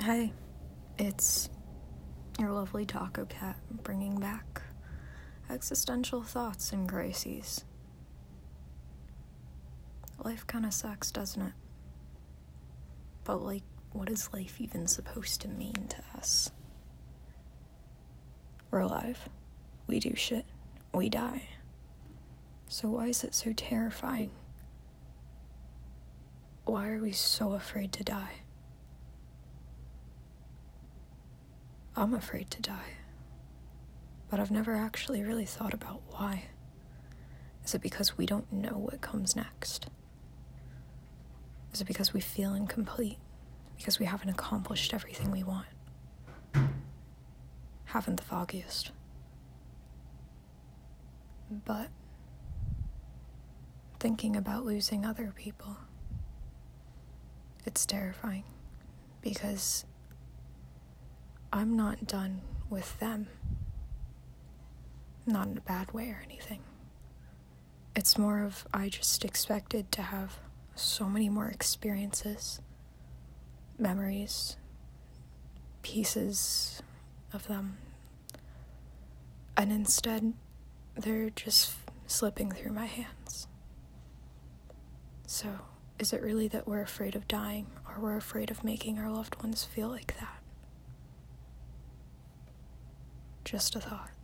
Hey, it's your lovely taco cat bringing back existential thoughts and crises. Life kind of sucks, doesn't it? But, like, what is life even supposed to mean to us? We're alive. We do shit. We die. So, why is it so terrifying? Why are we so afraid to die? I'm afraid to die. But I've never actually really thought about why. Is it because we don't know what comes next? Is it because we feel incomplete? Because we haven't accomplished everything we want? Haven't the foggiest. But thinking about losing other people, it's terrifying because I'm not done with them. Not in a bad way or anything. It's more of I just expected to have so many more experiences, memories, pieces of them. And instead, they're just slipping through my hands. So, is it really that we're afraid of dying or we're afraid of making our loved ones feel like that? Just a thought.